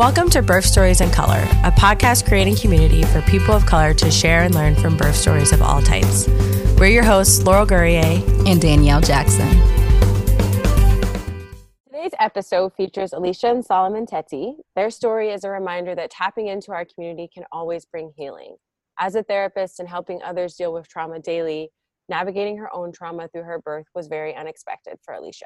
Welcome to Birth Stories in Color, a podcast creating community for people of color to share and learn from birth stories of all types. We're your hosts, Laurel Gourrier and Danielle Jackson. Today's episode features Alicia and Solomon Tetteh. Their story is a reminder that tapping into our community can always bring healing. As a therapist and helping others deal with trauma daily, navigating her own trauma through her birth was very unexpected for Alicia.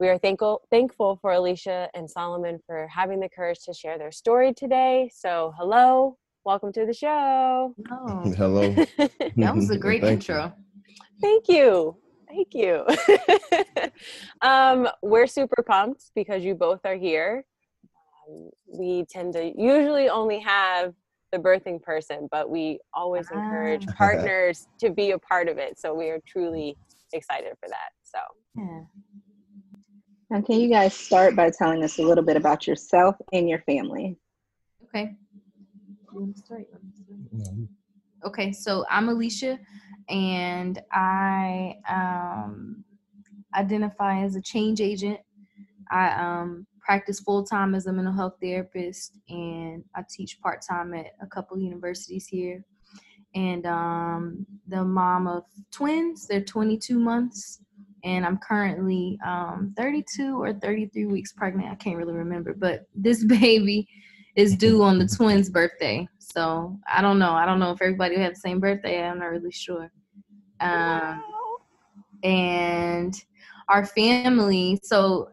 We are thankful, thankful for Alicia and Solomon for having the courage to share their story today. So, hello, welcome to the show. Oh. Hello. that was a great Thank intro. You. Thank you. Thank you. um, we're super pumped because you both are here. Um, we tend to usually only have the birthing person, but we always ah. encourage partners to be a part of it. So we are truly excited for that. So, yeah. Now, can you guys start by telling us a little bit about yourself and your family? Okay. Okay, so I'm Alicia, and I um, identify as a change agent. I um, practice full time as a mental health therapist, and I teach part time at a couple universities here. And um, the mom of twins, they're 22 months and I'm currently um, 32 or 33 weeks pregnant. I can't really remember, but this baby is due on the twins' birthday. So I don't know. I don't know if everybody will have the same birthday. I'm not really sure. Um, and our family. So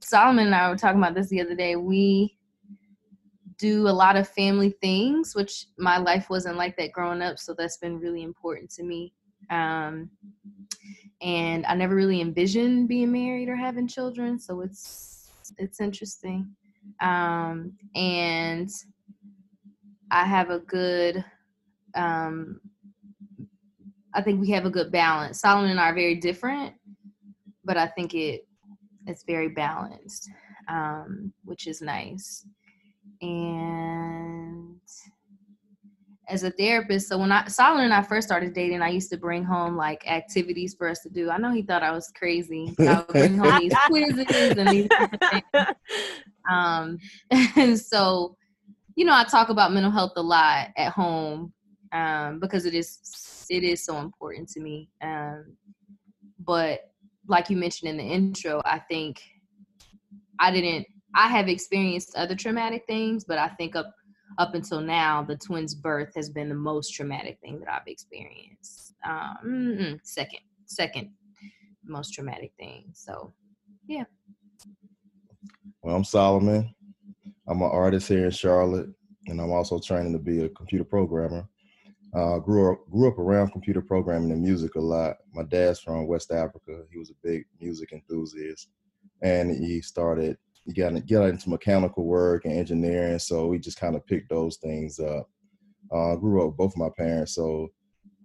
Solomon and I were talking about this the other day. We do a lot of family things, which my life wasn't like that growing up. So that's been really important to me. Um, and I never really envisioned being married or having children, so it's it's interesting. Um, and I have a good um, I think we have a good balance. Solomon and I are very different, but I think it it's very balanced, um, which is nice. And as a therapist. So when I Solomon and I first started dating, I used to bring home like activities for us to do. I know he thought I was crazy. I would bring home these quizzes and these things. Um, and so, you know, I talk about mental health a lot at home um, because it is it is so important to me. Um, but like you mentioned in the intro, I think I didn't. I have experienced other traumatic things, but I think up up until now, the twins' birth has been the most traumatic thing that I've experienced. Um, second, second most traumatic thing. So, yeah. Well, I'm Solomon. I'm an artist here in Charlotte, and I'm also training to be a computer programmer. Uh, grew up grew up around computer programming and music a lot. My dad's from West Africa. He was a big music enthusiast, and he started got to get into mechanical work and engineering. So we just kind of picked those things up. Uh, grew up with both my parents, so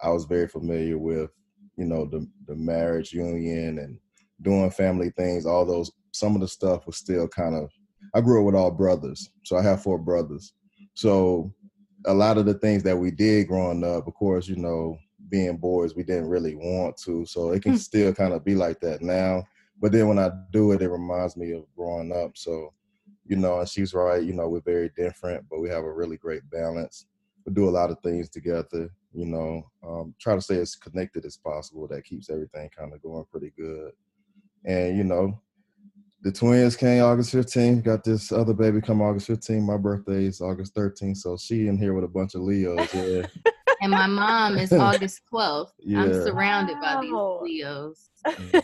I was very familiar with, you know, the the marriage union and doing family things. All those some of the stuff was still kind of. I grew up with all brothers, so I have four brothers. So a lot of the things that we did growing up, of course, you know, being boys, we didn't really want to. So it can hmm. still kind of be like that now but then when I do it, it reminds me of growing up. So, you know, and she's right. You know, we're very different, but we have a really great balance. We do a lot of things together. You know, um, try to stay as connected as possible. That keeps everything kind of going pretty good. And you know, the twins came August 15th. Got this other baby come August 15th. My birthday is August 13th. So she in here with a bunch of Leos. Yeah. and my mom is August 12th. Yeah. I'm surrounded by these Leos. Yeah.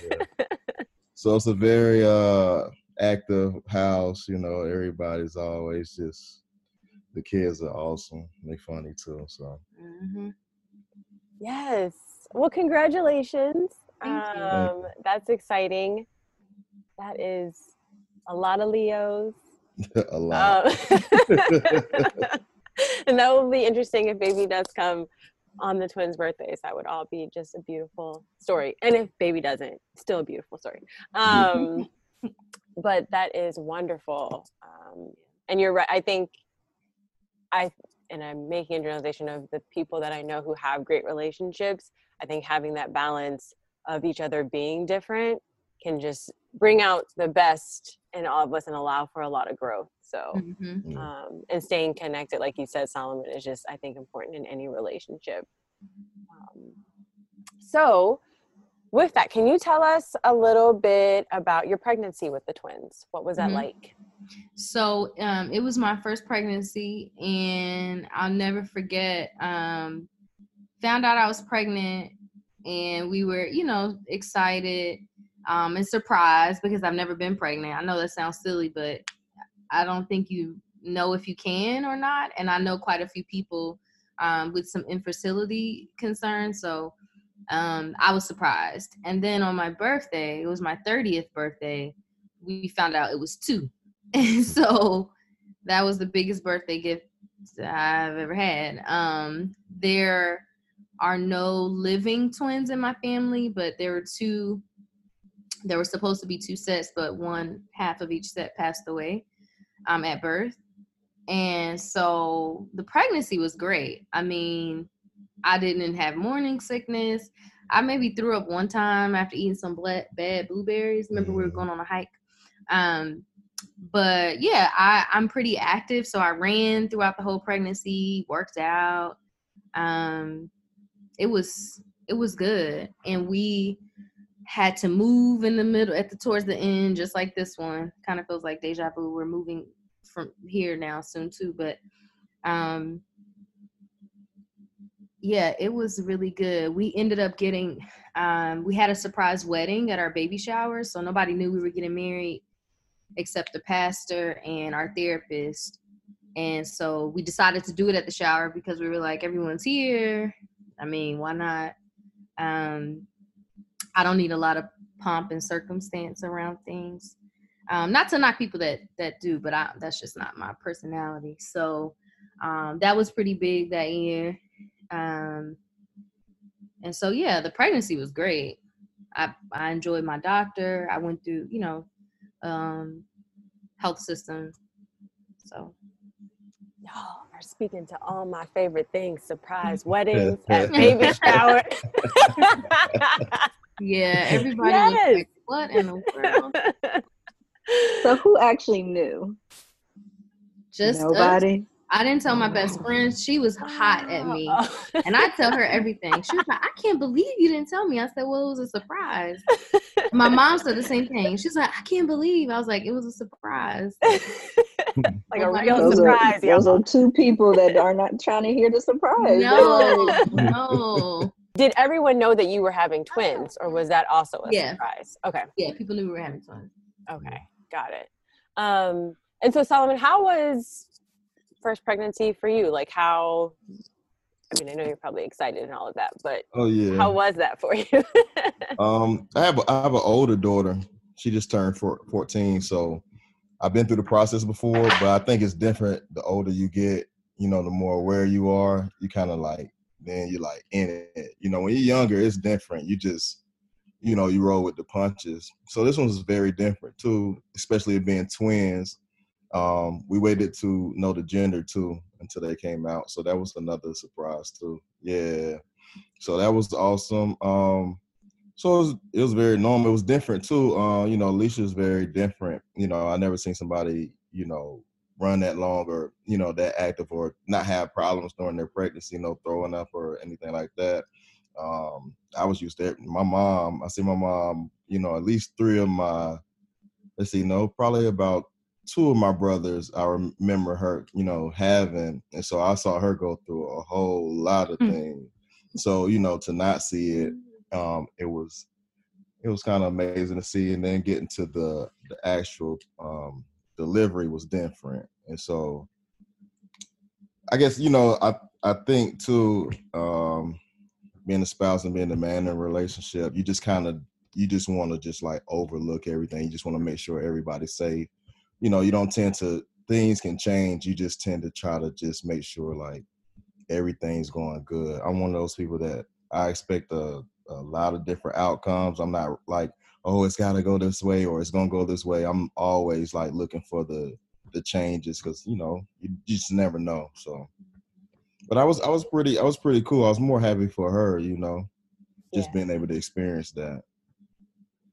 So it's a very uh active house. You know, everybody's always just the kids are awesome. They're funny too. So. Mm-hmm. Yes. Well, congratulations. Thank you. Um, that's exciting. That is a lot of Leos. a lot. Um, and that will be interesting if baby does come on the twins' birthdays. That would all be just a beautiful story. And if baby doesn't, still a beautiful story. Um, but that is wonderful. Um, and you're right. I think I, and I'm making a generalization of the people that I know who have great relationships. I think having that balance of each other being different can just bring out the best in all of us and allow for a lot of growth. So, Mhm. Um, and staying connected, like you said, Solomon, is just, I think, important in any relationship. Um, so, with that, can you tell us a little bit about your pregnancy with the twins? What was that Mhm. like? So um, it was my first pregnancy, and I'll never forget. Um, found out I was pregnant, and we were, you know, excited um, and surprised because I've never been pregnant. I know that sounds silly, but I don't think you know if you can or not. And I know quite a few people um, with some infertility concerns, so um, I was surprised. And then on my birthday, it was my 30th birthday, we found out it was two. And so that was the biggest birthday gift I've ever had. Um, there are no living twins in my family, but there were two. There were supposed to be two sets, but one half of each set passed away um, at birth. And so the pregnancy was great. I mean, I didn't have morning sickness. I maybe threw up one time after eating some bad blueberries. Remember, we were Mm. going on a hike. Um, but yeah, I, I'm pretty active. So I ran throughout the whole pregnancy, worked out. Um, it was it was good, and we had to move in the middle at the towards the end, just like this one. Kind of feels like deja vu. We're moving from here now soon too, but um, yeah, it was really good. We ended up getting um, we had a surprise wedding at our baby shower, so nobody knew we were getting married except the pastor and our therapist. And so we decided to do it at the shower because we were like, everyone's here. I mean, why not? Um, I don't need a lot of pomp and circumstance around things. Um, not to knock people that that do, but I, that's just not my personality. So um, that was pretty big that year. Um, and so yeah, the pregnancy was great. I I enjoyed my doctor. I went through, you know, um, health system. So Y'all are speaking to all my favorite things surprise weddings, baby shower. yeah, everybody was Yes. like, "What in the world?" So who actually knew? Just us. Nobody. I didn't tell my best friend. She was hot at me, and I tell her everything. She was like, "I can't believe you didn't tell me." I said, "Well, it was a surprise." My mom said the same thing. She's like, "I can't believe." I was like, "It was a surprise." like a Like, real Those surprise. are, those are two people that are not trying to hear the surprise. No, no. Did everyone know that you were having twins, or was that also a Yeah. surprise? Okay, Yeah, people knew we were having twins. okay, got it. Um, and so Solomon, how was first pregnancy for you? Like how? I mean, I know you're probably excited and all of that, but Oh yeah. how was that for you? Um, I have a, I have an older daughter. She just turned four, 14, so I've been through the process before, but I think it's different the older you get. You know, the more aware you are, you kind of like then you're like in it. You know, when you're younger, it's different. You just you know you roll with the punches. So this one's very different too, especially it being twins. Um, we waited to know the gender too until they came out, so that was another surprise too. Yeah, so that was awesome. Um, so it was, it was very normal. It was different too. Uh, you know, Alicia was very different. You know, I never seen somebody, you know, run that long or, you know, that active or not have problems during their pregnancy, you know, throwing up or anything like that. Um, I was used to it. My mom, I see my mom, you know, at least three of my, let's see, no, probably about two of my brothers, I remember her, you know, having. And so I saw her go through a whole lot of Mm. things. So, you know, to not see it um, it was it was kind of amazing to see and then getting to the the actual um, delivery was different. And so i guess you know i i think too um, being a spouse and being a man in a relationship you just kind of you just want to just like overlook everything. You just want to make sure everybody's safe. You know you don't tend to things can change. You just tend to try to just make sure like everything's going good. I'm one of those people that i expect a a lot of different outcomes. I'm not like, oh, it's got to go this way or it's gonna go this way. I'm always like looking for the the changes because you know you, just never know. So, but I was I was pretty I was pretty cool. I was more happy for her, you know, just Yeah. being able to experience that.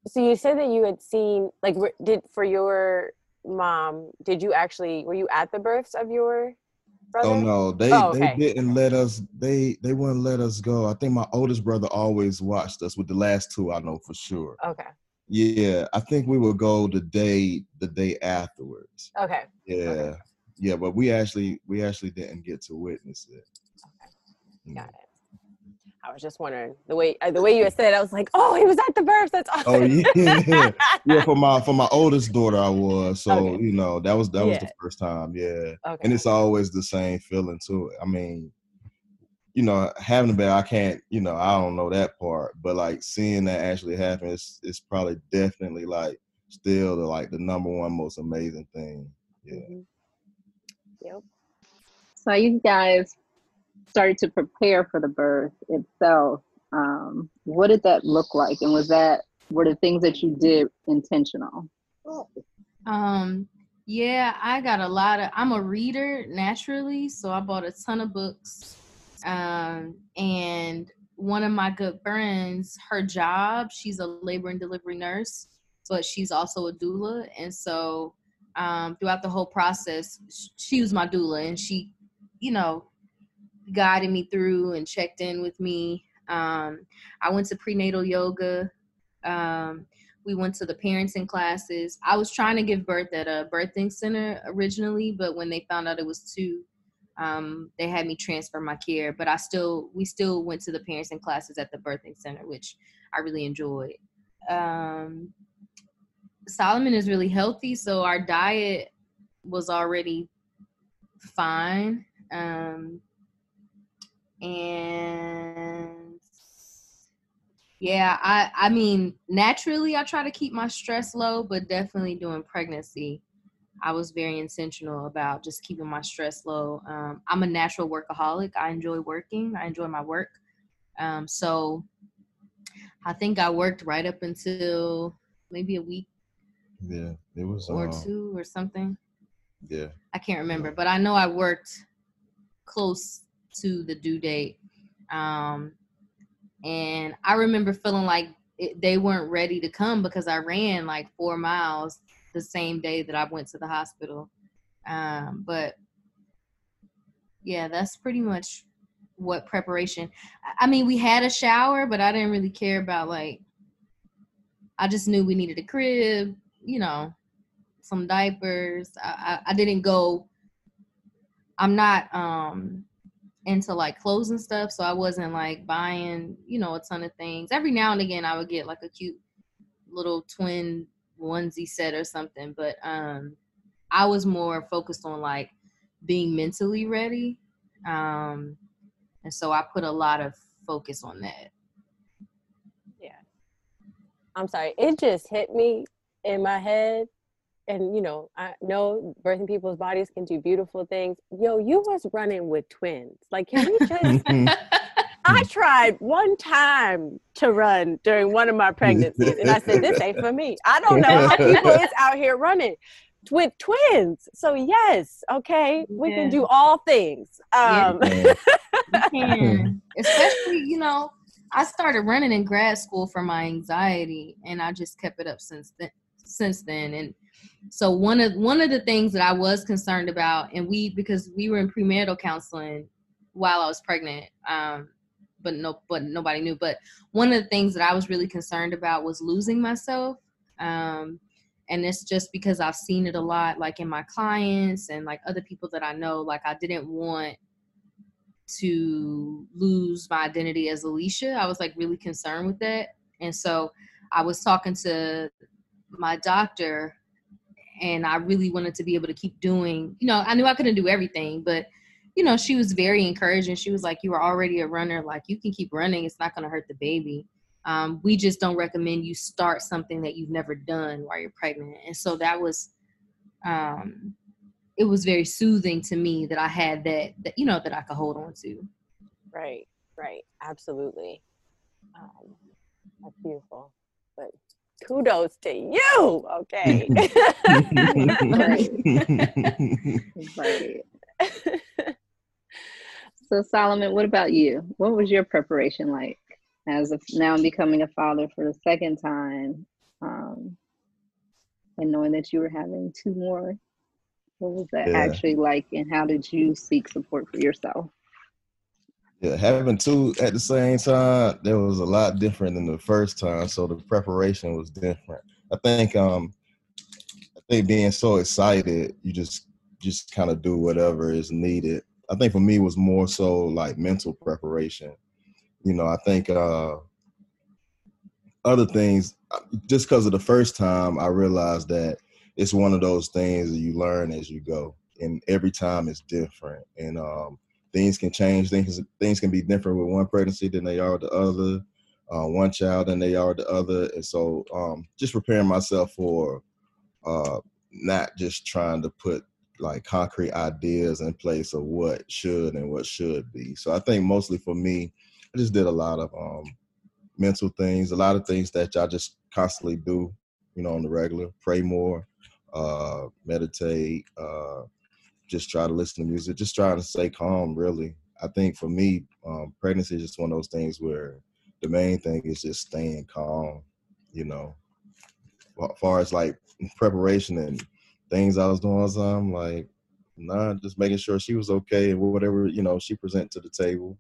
So you said that you had seen like did for your mom? Did you actually were you at the births of your Oh, brother? Oh no, they Oh, they didn't let us. They they wouldn't let us go. I think my oldest brother always watched us. With the last two, I know for sure. Okay. Yeah, I think we would go the day the day afterwards. Okay. Yeah, yeah, but we actually we actually didn't get to witness it. Okay. Got it. I was just wondering the way uh, the way you said. it, I was like, oh, he was at the births. That's awesome. Oh yeah, yeah. For my for my oldest daughter, I was. So Okay. you know that was that was the first time. Yeah, okay. and it's always the same feeling too. I mean, you know, having a baby, I can't. You know, I don't know that part, but like seeing that actually happen, it's it's probably definitely like still the like the number one most amazing thing. Yeah. Mhm. Yep. So you guys started to prepare for the birth itself. Um, what did that look like? And was that were the things that you did intentional? Um, yeah, I got a lot of. I'm a reader naturally, so I bought a ton of books. Um, and one of my good friends, her job, she's a labor and delivery nurse, but she's also a doula, and so um, throughout the whole process, she was my doula, and she, you know, guided me through and checked in with me. Um, I went to prenatal yoga. Um, we went to the parenting classes. I was trying to give birth at a birthing center originally, but when they found out it was two, um, they had me transfer my care. But I still, we still went to the parenting classes at the birthing center, which I really enjoyed. Um, Solomon is really healthy, so our diet was already fine. Um, and yeah, I I mean, naturally I try to keep my stress low, but definitely during pregnancy, I was very intentional about just keeping my stress low. Um, I'm a natural workaholic. I enjoy working. I enjoy my work. Um, so I think I worked right up until maybe a week Yeah, it was. or um, two or something. Yeah, I can't remember, but I know I worked close to the due date. Um, and I remember feeling like it, they weren't ready to come because I ran like four miles the same day that I went to the hospital. Um, but yeah, that's pretty much what preparation. I- mean, we had a shower, but I didn't really care about like. I just knew we needed a crib, you know, some diapers. I, I, I didn't go. I'm not um into like clothes and stuff, so I wasn't like buying, you know, a ton of things. Every now and again, I would get like a cute little twin onesie set or something, but um, I was more focused on like being mentally ready, um, and so I put a lot of focus on that. Yeah. I'm sorry. It just hit me in my head. And you know, I know birthing people's bodies can do beautiful things. Yo, you was running with twins. Like, can we just I tried one time to run during one of my pregnancies, and I said, "This ain't for me." I don't know how people is out here running with twins. So yes, okay, we Yeah. can do all things. Um, Yeah. Can. Especially, you know, I started running in grad school for my anxiety and I just kept it up since then since then. And so one of one of the things that I was concerned about and we because we were in premarital counseling while I was pregnant, um, but no but nobody knew. But one of the things that I was really concerned about was losing myself. Um and it's just because I've seen it a lot like in my clients and like other people that I know, like I didn't want to lose my identity as Alicia. I was like really concerned with that. And so I was talking to my doctor and I really wanted to be able to keep doing, you know, I knew I couldn't do everything, but you know, she was very encouraging. She was like, You are already a runner, like you can keep running, it's not gonna hurt the baby. Um, we just don't recommend you start something that you've never done while you're pregnant. And so that was um it was very soothing to me that I had that, that you know that I could hold on to. right, right, absolutely. Um, that's beautiful. But kudos to you. Okay. Right. So Solomon, what about you? What was your preparation like as of now becoming a father for the second time? um, and knowing that you were having two more. What was that Yeah. actually like, and how did you seek support for yourself? Yeah, having two at the same time, there was a lot different than the first time. So the preparation was different. I think um I think being so excited, you just just kind of do whatever is needed. I think for me was more so like mental preparation. You know, I think uh other things uh, just because of the first time I realized that it's one of those things that you learn as you go and every time it's different and um things can change. Things things can be different with one pregnancy than they are the other, uh, one child than they are the other. And so, um, just preparing myself for uh, not just trying to put like concrete ideas in place of what should and what should be. So I think mostly for me, I just did a lot of um, mental things, a lot of things that I just constantly do, you know, on the regular. Pray more, uh, meditate. Uh, just try to listen to music, just trying to stay calm, really. I think for me, um, pregnancy is just one of those things where the main thing is just staying calm, you know. As far as like preparation and things I was doing, so I'm like, nah, just making sure she was okay and whatever, you know, she present to the table.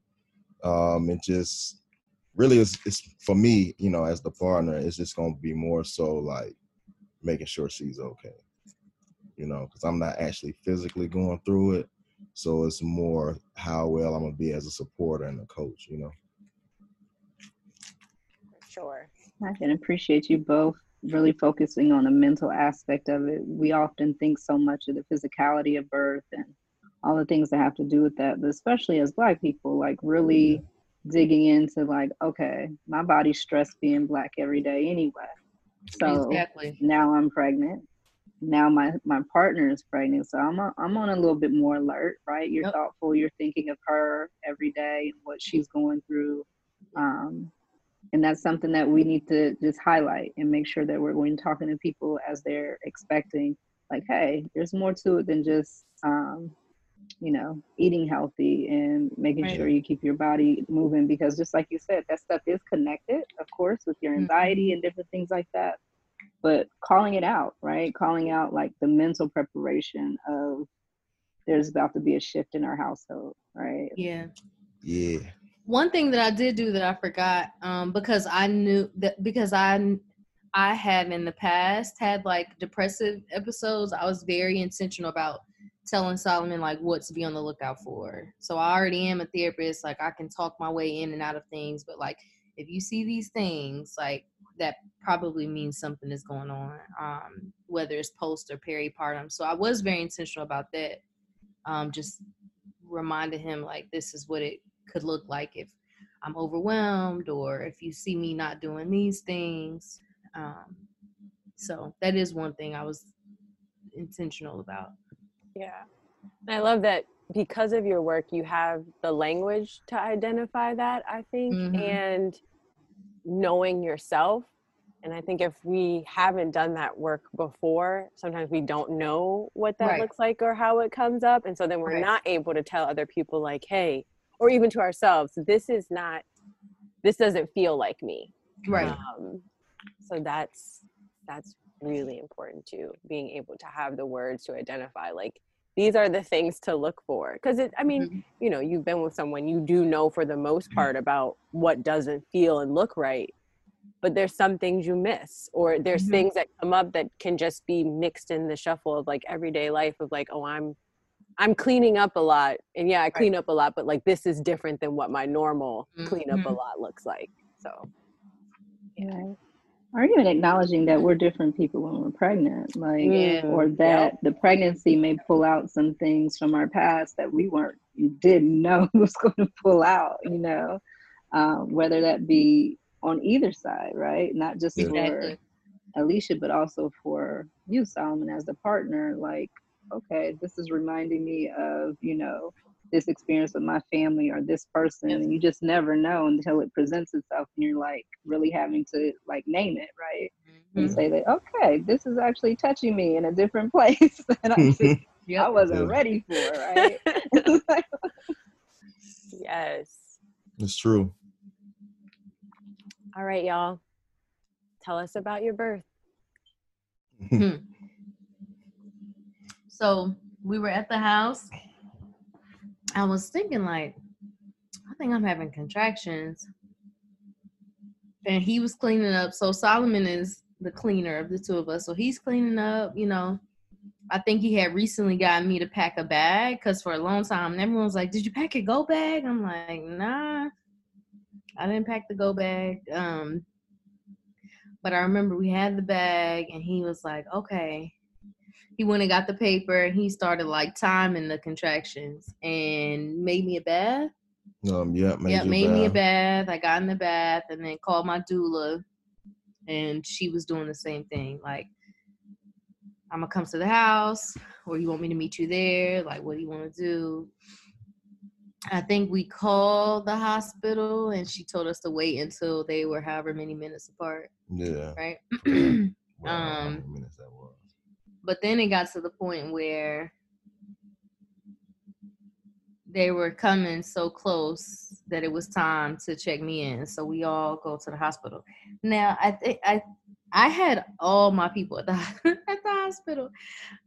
Um, and just really it's for me, you know, as the partner, it's just gonna be more so like making sure she's okay you know, because I'm not actually physically going through it. So it's more how well I'm gonna be as a supporter and a coach, you know. Sure. I can appreciate you both really focusing on the mental aspect of it. We often think so much of the physicality of birth and all the things that have to do with that, but especially as Black people, like really digging into like, okay, my body's stressed being Black every day anyway. So exactly. now I'm pregnant. Now my my partner is pregnant, so I'm a, I'm on a little bit more alert, right? You're Yep. thoughtful. You're thinking of her every day and what she's going through. Um, and that's something that we need to just highlight and make sure that we're going talking to people as they're expecting like hey there's more to it than just um, you know eating healthy and making Right. sure you keep your body moving because just like you said that stuff is connected of course with your Mhm. anxiety and different things like that but calling it out right calling out like the mental preparation of there's about to be a shift in our household right Yeah. Yeah. One thing that I did do that I forgot, um, because I knew that because I I have in the past had like depressive episodes. I was very intentional about telling Solomon like what to be on the lookout for. So I already am a therapist. Like I can talk my way in and out of things, but like if you see these things, like that probably means something is going on, um, whether it's post or peripartum. So I was very intentional about that. Um, just reminded him like this is what it could look like if I'm overwhelmed or if you see me not doing these things. Um, so that is one thing I was intentional about. Yeah. I love that because of your work, you have the language to identify that, I think, Mhm. and knowing yourself. And I think if we haven't done that work before, sometimes we don't know what that Right. looks like or how it comes up. And so then we're Right. not able to tell other people, like, hey, or even to ourselves, this is not, this doesn't feel like me. Right. Um, so that's that's really important too, being able to have the words to identify like these are the things to look for. Because it, I mean, Mhm. you know, you've been with someone, you do know for the most part about what doesn't feel and look right. But there's some things you miss, or there's Mhm. things that come up that can just be mixed in the shuffle of like everyday life of like, oh, I'm I'm cleaning up a lot. And yeah, I clean up a lot, but like this is different than what my normal clean up a lot looks like. So Right. Or even acknowledging that we're different people when we're pregnant, like, Yeah. or that the pregnancy may pull out some things from our past that we weren't, you didn't know was going to pull out, you know, um, whether that be on either side, right? Not just Yeah. for Alicia, but also for you, Solomon, as the partner. Like, okay, this is reminding me of, you know, this experience with my family or this person. Yes. And you just never know until it presents itself and you're like really having to like name it, right? And Mhm. say that, okay, this is actually touching me in a different place that I just I wasn't Yeah. ready for, right? yes. It's true. All right, y'all. Tell us about your birth. So we were at the house. I was thinking, like, I think I'm having contractions. And he was cleaning up. So Solomon is the cleaner of the two of us. So he's cleaning up, you know. I think he had recently gotten me to pack a bag because for a long time everyone was like, Did you pack your go bag? I'm like, nah. I didn't pack the go bag. Um but I remember we had the bag and he was like, Okay. He went and got the paper and he started like timing the contractions and made me a bath. Um, yeah, made, yeah, made me a bath. I got in the bath and then called my doula and she was doing the same thing. Like I'm gonna come to the house, or you want me to meet you there? Like, what do you want to do? I think we called the hospital, and she told us to wait until they were however many minutes apart. Yeah. Right. Um, many minutes that was. But then it got to the point where they were coming so close that it was time to check me in. So we all go to the hospital. Now I I I had all my people at the at the hospital.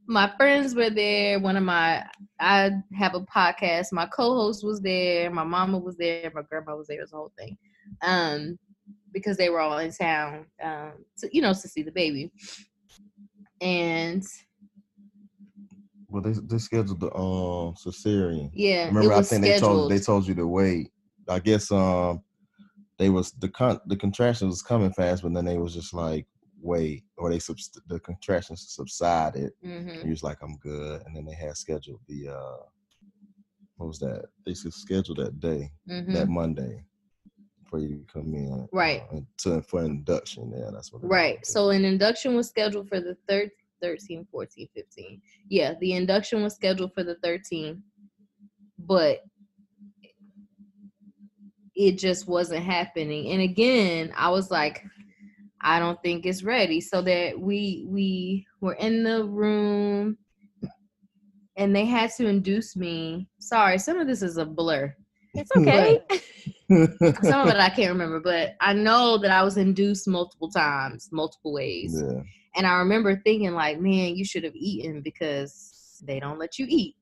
My friends were there. One of my I have a podcast. My co-host was there. My mama was there. My grandma was there. It was the whole thing. Um, because they were all in town. Um, to, you know, to see the baby. And Well, they they scheduled the um cesarean. yeah, Remember, I think they told they told you to wait. I guess um they was the con the contractions was coming fast, but then they was just like wait, or they subs- the contractions subsided. Mhm. He was like, I'm good, and then they had scheduled the uh what was that? They scheduled that day, Mhm. that Monday, for you to come in, Right. uh, to for induction. Yeah, that's what. Right. So an induction was scheduled for the third, 13, 14, 15. Yeah, the induction was scheduled for the 13, but it just wasn't happening. And again, I was like, I don't think it's ready. So that we we were in the room and they had to induce me. Sorry, some of this is a blur. It's okay. Some of it I can't remember, but I know that I was induced multiple times, multiple ways. yeah. And I remember thinking like, man, you should have eaten because they don't let you eat.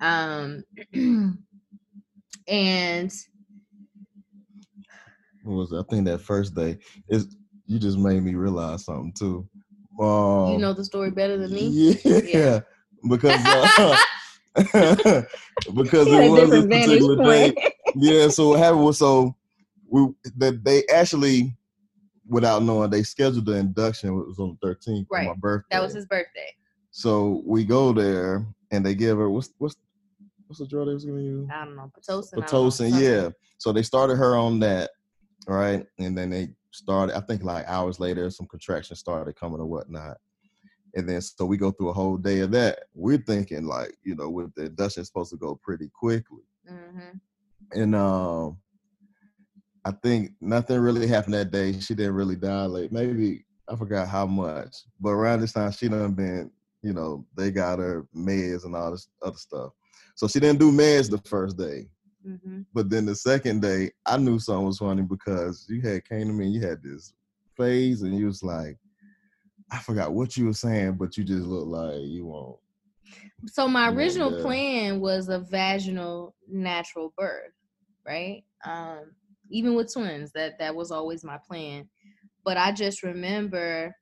Um and What was? I think that first day is you just made me realize something too. Um, you know the story better than me. Yeah, Yeah. because uh, because it was a particular day. Yeah, so what happened was so we that they actually, without knowing, they scheduled the induction. It was on the thirteenth, on my Right. birthday. That was his birthday. So we go there and they give her what's what's what's the drug they was giving you? I don't know, Pitocin. Don't know, Pitocin, yeah. So they started her on that, right? And then they started, I think like hours later, some contractions started coming or whatnot. And then so we go through a whole day of that. We're thinking like, you know, with the induction it's supposed to go pretty quickly. Mhm. And um I think nothing really happened that day. She didn't really dilate. Maybe I forgot how much. But around this time she done been, you know, they got her meds and all this other stuff. So she didn't do meds the first day. Mhm. But then the second day, I knew something was funny because you had came to me and you had this phase and you was like, I forgot what you were saying, but you just look like you won't. So my original yeah. plan was a vaginal natural birth, right? Um, even with twins, that that was always my plan. But I just remember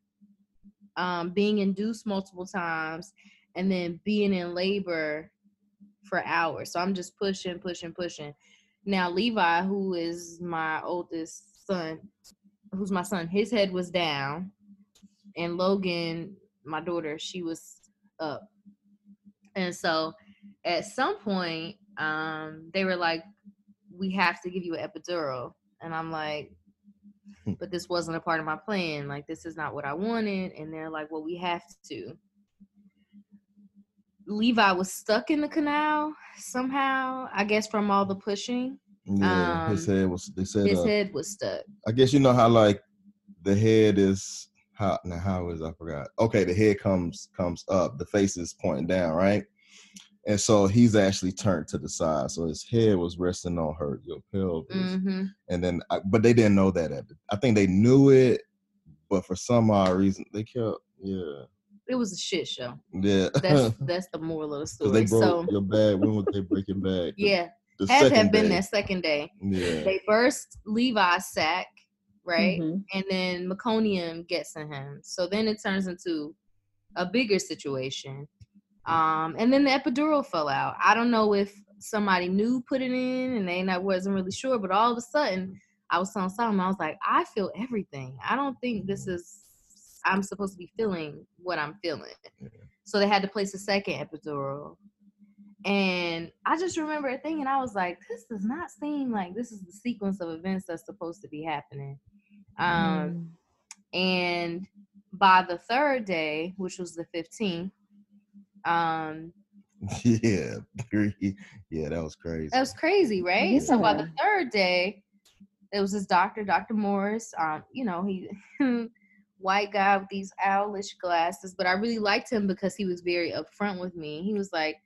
um, being induced multiple times and then being in labor for hours. So I'm just pushing, pushing, pushing. Now Levi, who is my oldest son, who's my son, his head was down, and Logan, my daughter, she was up. And so at some point, um, they were like, we have to give you an epidural. And I'm like, but this wasn't a part of my plan. Like, this is not what I wanted. And they're like, well, we have to. Levi was stuck in the canal somehow, I guess from all the pushing. Yeah, his Um, head was. They said. His uh, head was stuck. I guess you know how like the head is. How now? How is I forgot? Okay, the head comes comes up. The face is pointing down, right? And so he's actually turned to the side, so his head was resting on her your pelvis. hmm and then I, but they didn't know that at the, i think they knew it but for some odd reason they kept yeah. It was a shit show. Yeah. That's that's the moral of the story. they broke so your bag. When was they breaking back? Yeah, The had to have been day. that second day. Yeah. They burst Levi's sac, right? Mhm. and then meconium gets in him. So then it turns into a bigger situation. Um, and then the epidural fell out. I don't know if somebody new put it in and they not wasn't really sure, but all of a sudden I was telling Solomon, I was like, I feel everything. I don't think this is I'm supposed to be feeling what I'm feeling. So they had to place a second epidural. And I just remember thinking, I was like, this does not seem like this is the sequence of events that's supposed to be happening. Um, and by the third day, which was the 15th, um, yeah. Yeah, that was crazy. that was crazy, right? So by the third day, it was this doctor, Dr. Morris. Um, you know, he white guy with these owlish glasses, but I really liked him because he was very upfront with me. He was like,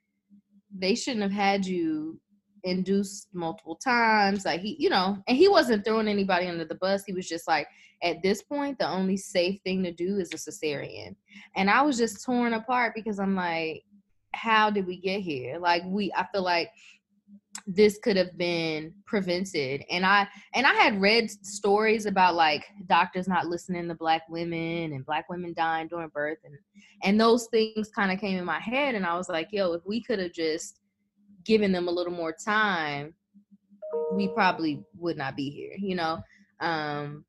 they shouldn't have had you induced multiple times. Like he, you know, and he wasn't throwing anybody under the bus. He was just like, at this point, the only safe thing to do is a cesarean. And I was just torn apart because I'm like, how did we get here? Like we, I feel like this could have been prevented and i and i had read stories about like doctors not listening to black women and black women dying during birth and and those things kind of came in my head and i was like yo if we could have just given them a little more time we probably would not be here you know? Um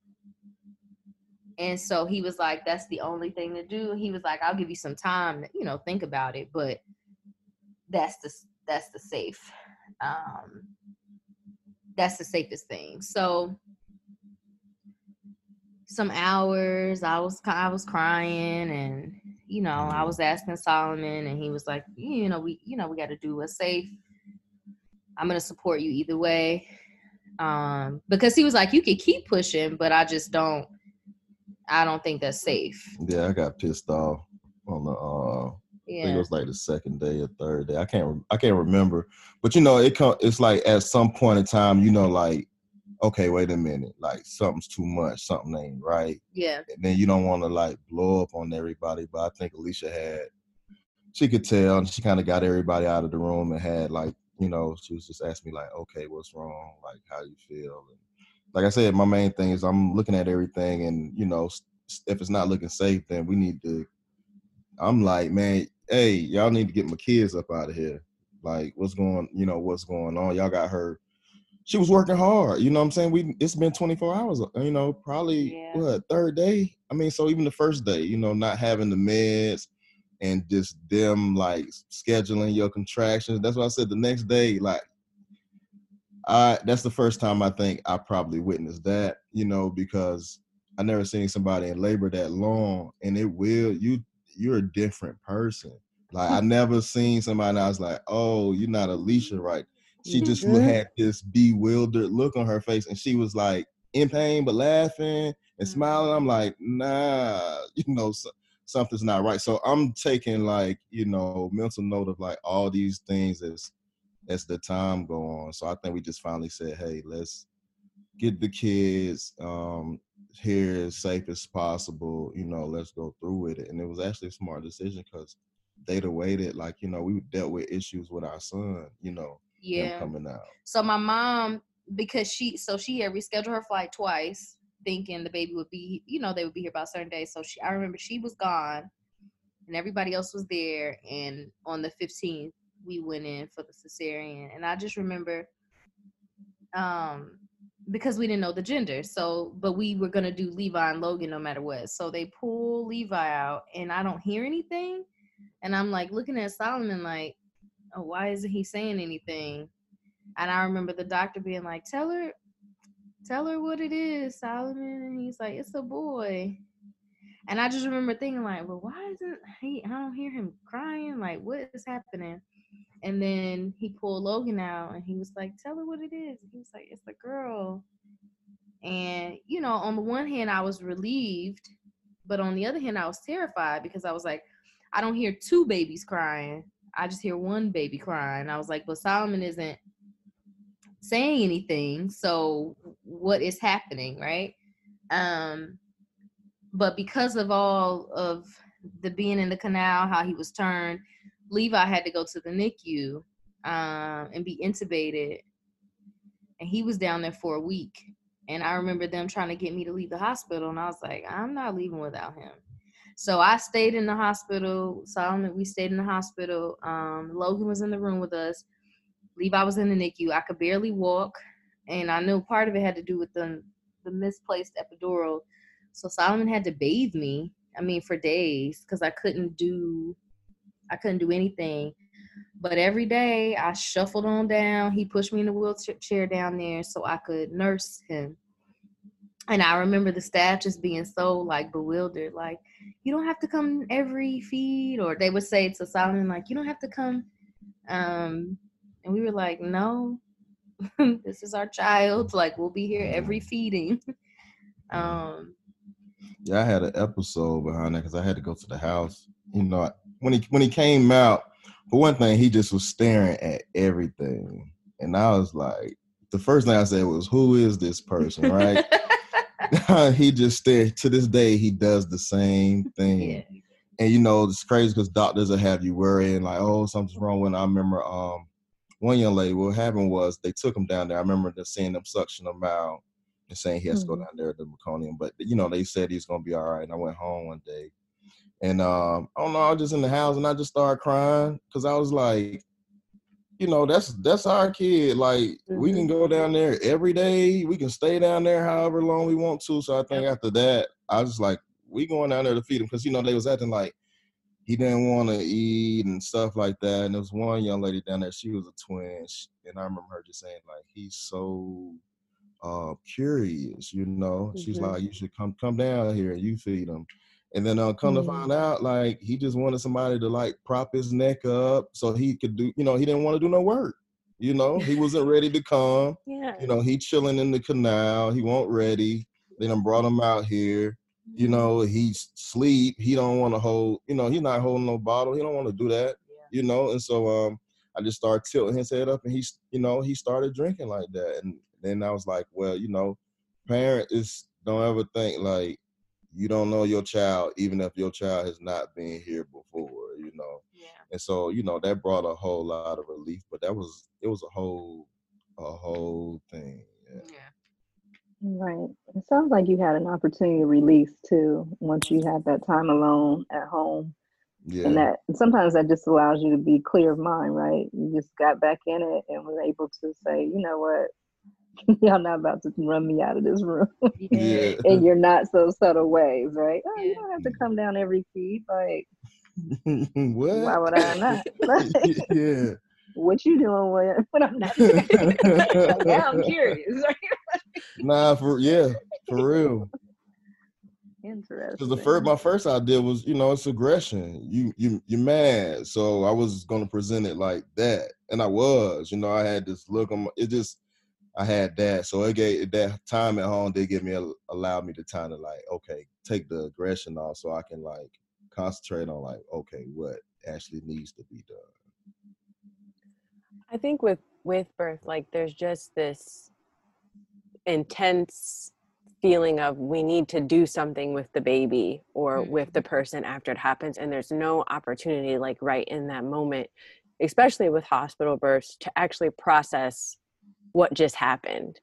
and so he was like that's the only thing to do. He was like i'll give you some time you know think about it but that's the that's the safe um that's the safest thing. So some hours i was i was crying and you know i was asking solomon and he was like you know we you know we got to do what's safe i'm gonna support you either way um because he was like you could keep pushing but i just don't i don't think that's safe yeah, I got pissed off on the uh I think it was like the second day or third day. I can't rem- I can't remember. But you know, it come it's like at some point in time, you know, like, okay, wait a minute, like something's too much, something ain't right. yeah And then you don't want to like blow up on everybody. But I think Alicia had she could tell and she kind of got everybody out of the room and had like, you know, she was just asking me like, okay, what's wrong? Like how you feel? And like I said, my main thing is I'm looking at everything and you know, if it's not looking safe, then we need to I'm like, man, hey, y'all need to get my kids up out of here. Like, what's going, you know, what's going on? Y'all got her. She was working hard. You know what I'm saying? We it's been 24 hours, uh, you know, probably Yeah. what, third day? I mean, so even the first day, you know, not having the meds and just them like scheduling your contractions. That's why I said the next day, like I that's the first time I think I probably witnessed that, you know, because I never seen somebody in labor that long and it will you you're a different person. Like I never seen somebody and I was like, oh, you're not Alicia, right? She just had this bewildered look on her face and she was like in pain but laughing and Mhm. smiling. I'm like, nah, you know, so, something's not right. So I'm taking like, you know, mental note of like all these things as as the time go on. So I think we just finally said, hey, let's get the kids um here as safe as possible. You know, let's go through with it. And it was actually a smart decision because they'd have waited. Like, you know, we dealt with issues with our son, you know, yeah coming out. So my mom, because she, so she had rescheduled her flight twice, thinking the baby would be, you know, they would be here by a certain day. So she, I remember she was gone, and everybody else was there. And on the 15th, we went in for the cesarean, and I just remember, um, because we didn't know the gender. So, but we were gonna do Levi and Logan no matter what. So they pull Levi out, and I don't hear anything, and I'm like looking at Solomon like, oh, why isn't he saying anything? And I remember the doctor being like, "Tell her, tell her what it is, Solomon." And he's like, "It's a boy." And I just remember thinking like, "Well, why isn't he? I don't hear him crying. Like, what is happening?" And then he pulled Logan out, and he was like, "Tell her what it is." He was like, "It's a girl." And you know, on the one hand, I was relieved, but on the other hand, I was terrified because I was like, I don't hear two babies crying. I just hear one baby crying. I was like, but Solomon isn't saying anything. So what is happening, right? Um but because of all of the being in the canal, how he was turned, Levi had to go to the NICU um, and be intubated, and he was down there for a week. And I remember them trying to get me to leave the hospital, and I was like, I'm not leaving without him. So I stayed in the hospital. Solomon, we stayed in the hospital. Um, Logan was in the room with us. Levi I was in the NICU. I could barely walk, and I knew part of it had to do with the the misplaced epidural. So Solomon had to bathe me. I mean, for days because I couldn't do, I couldn't do anything. But every day I shuffled on down. He pushed me in the wheelchair down there so I could nurse him. And I remember the staff just being so like bewildered, like, you don't have to come every feed, or they would say to Solomon, like, you don't have to come. Um, and we were like, no, this is our child. Like, we'll be here every feeding. um, yeah, I had an episode behind that because I had to go to the house. You know, when he when he came out, for one thing, he just was staring at everything, and I was like, the first thing I said was, "Who is this person?" Right? he just stared. To this day, he does the same thing. Yeah. And you know, it's crazy because doctors will have you worrying like, "Oh, something's wrong." When I remember, um, one young lady, what happened was they took him down there. I remember just seeing them suction him out and saying he has mm-hmm. to go mm-hmm. down there to the meconium. But you know, they said he's gonna be all right. And I went home one day, and um, I don't know, I was just in the house and I just started crying because I was like, you know, that's that's our kid. Like mm-hmm. we can mm-hmm. go down there every day. We can stay down there however long we want to. So I think after that, I was like, we going down there to feed him because you know they was acting like he didn't want to eat and stuff like that. And there was one young lady down there. She was a twin, and I remember her just saying like, he's so uh, curious, you know. Mm-hmm. She's like, you should come come down here and you feed him. And then uh, come mm-hmm. to find out, like he just wanted somebody to like prop his neck up so he could do, you know, he didn't want to do no work. You know, he wasn't ready to come. Yeah. You know, he chilling in the canal. He won't ready. Then I brought him out here. You know, he sleep. He don't want to hold. You know, he's not holding no bottle. He don't want to do that. You know, and so um, I just started tilting his head up, and he's, you know, he started drinking like that, and then I was like, well, you know, parent is don't ever think like you don't know your child, even if your child has not been here before, you know. Yeah. And so, you know, that brought a whole lot of relief, but that was it was a whole a whole thing. Yeah. yeah. Right. It sounds like you had an opportunity to release too once you had that time alone at home. Yeah. And that sometimes that just allows you to be clear of mind, right? You just got back in it and was able to say, you know what, y'all not about to run me out of this room. Yeah. and you're not so subtle ways, right? Oh, you don't have to come down every feed. Like, what? Why would I not? yeah. What you doing when, when I'm not? like, now I'm curious. Nah, for yeah, for real. Interesting. Because the first, my first idea was, you know, it's aggression. You, you, you're mad. So I was gonna present it like that, and I was. You know, I had this look on. My, it just I had that. So it gave that time at home did give me a, allowed me to kind of like, okay, take the aggression off so I can like concentrate on like, okay, what actually needs to be done. I think with with birth, like there's just this intense feeling of we need to do something with the baby or mm-hmm. with the person after it happens and there's no opportunity like right in that moment especially with hospital births to actually process what just happened.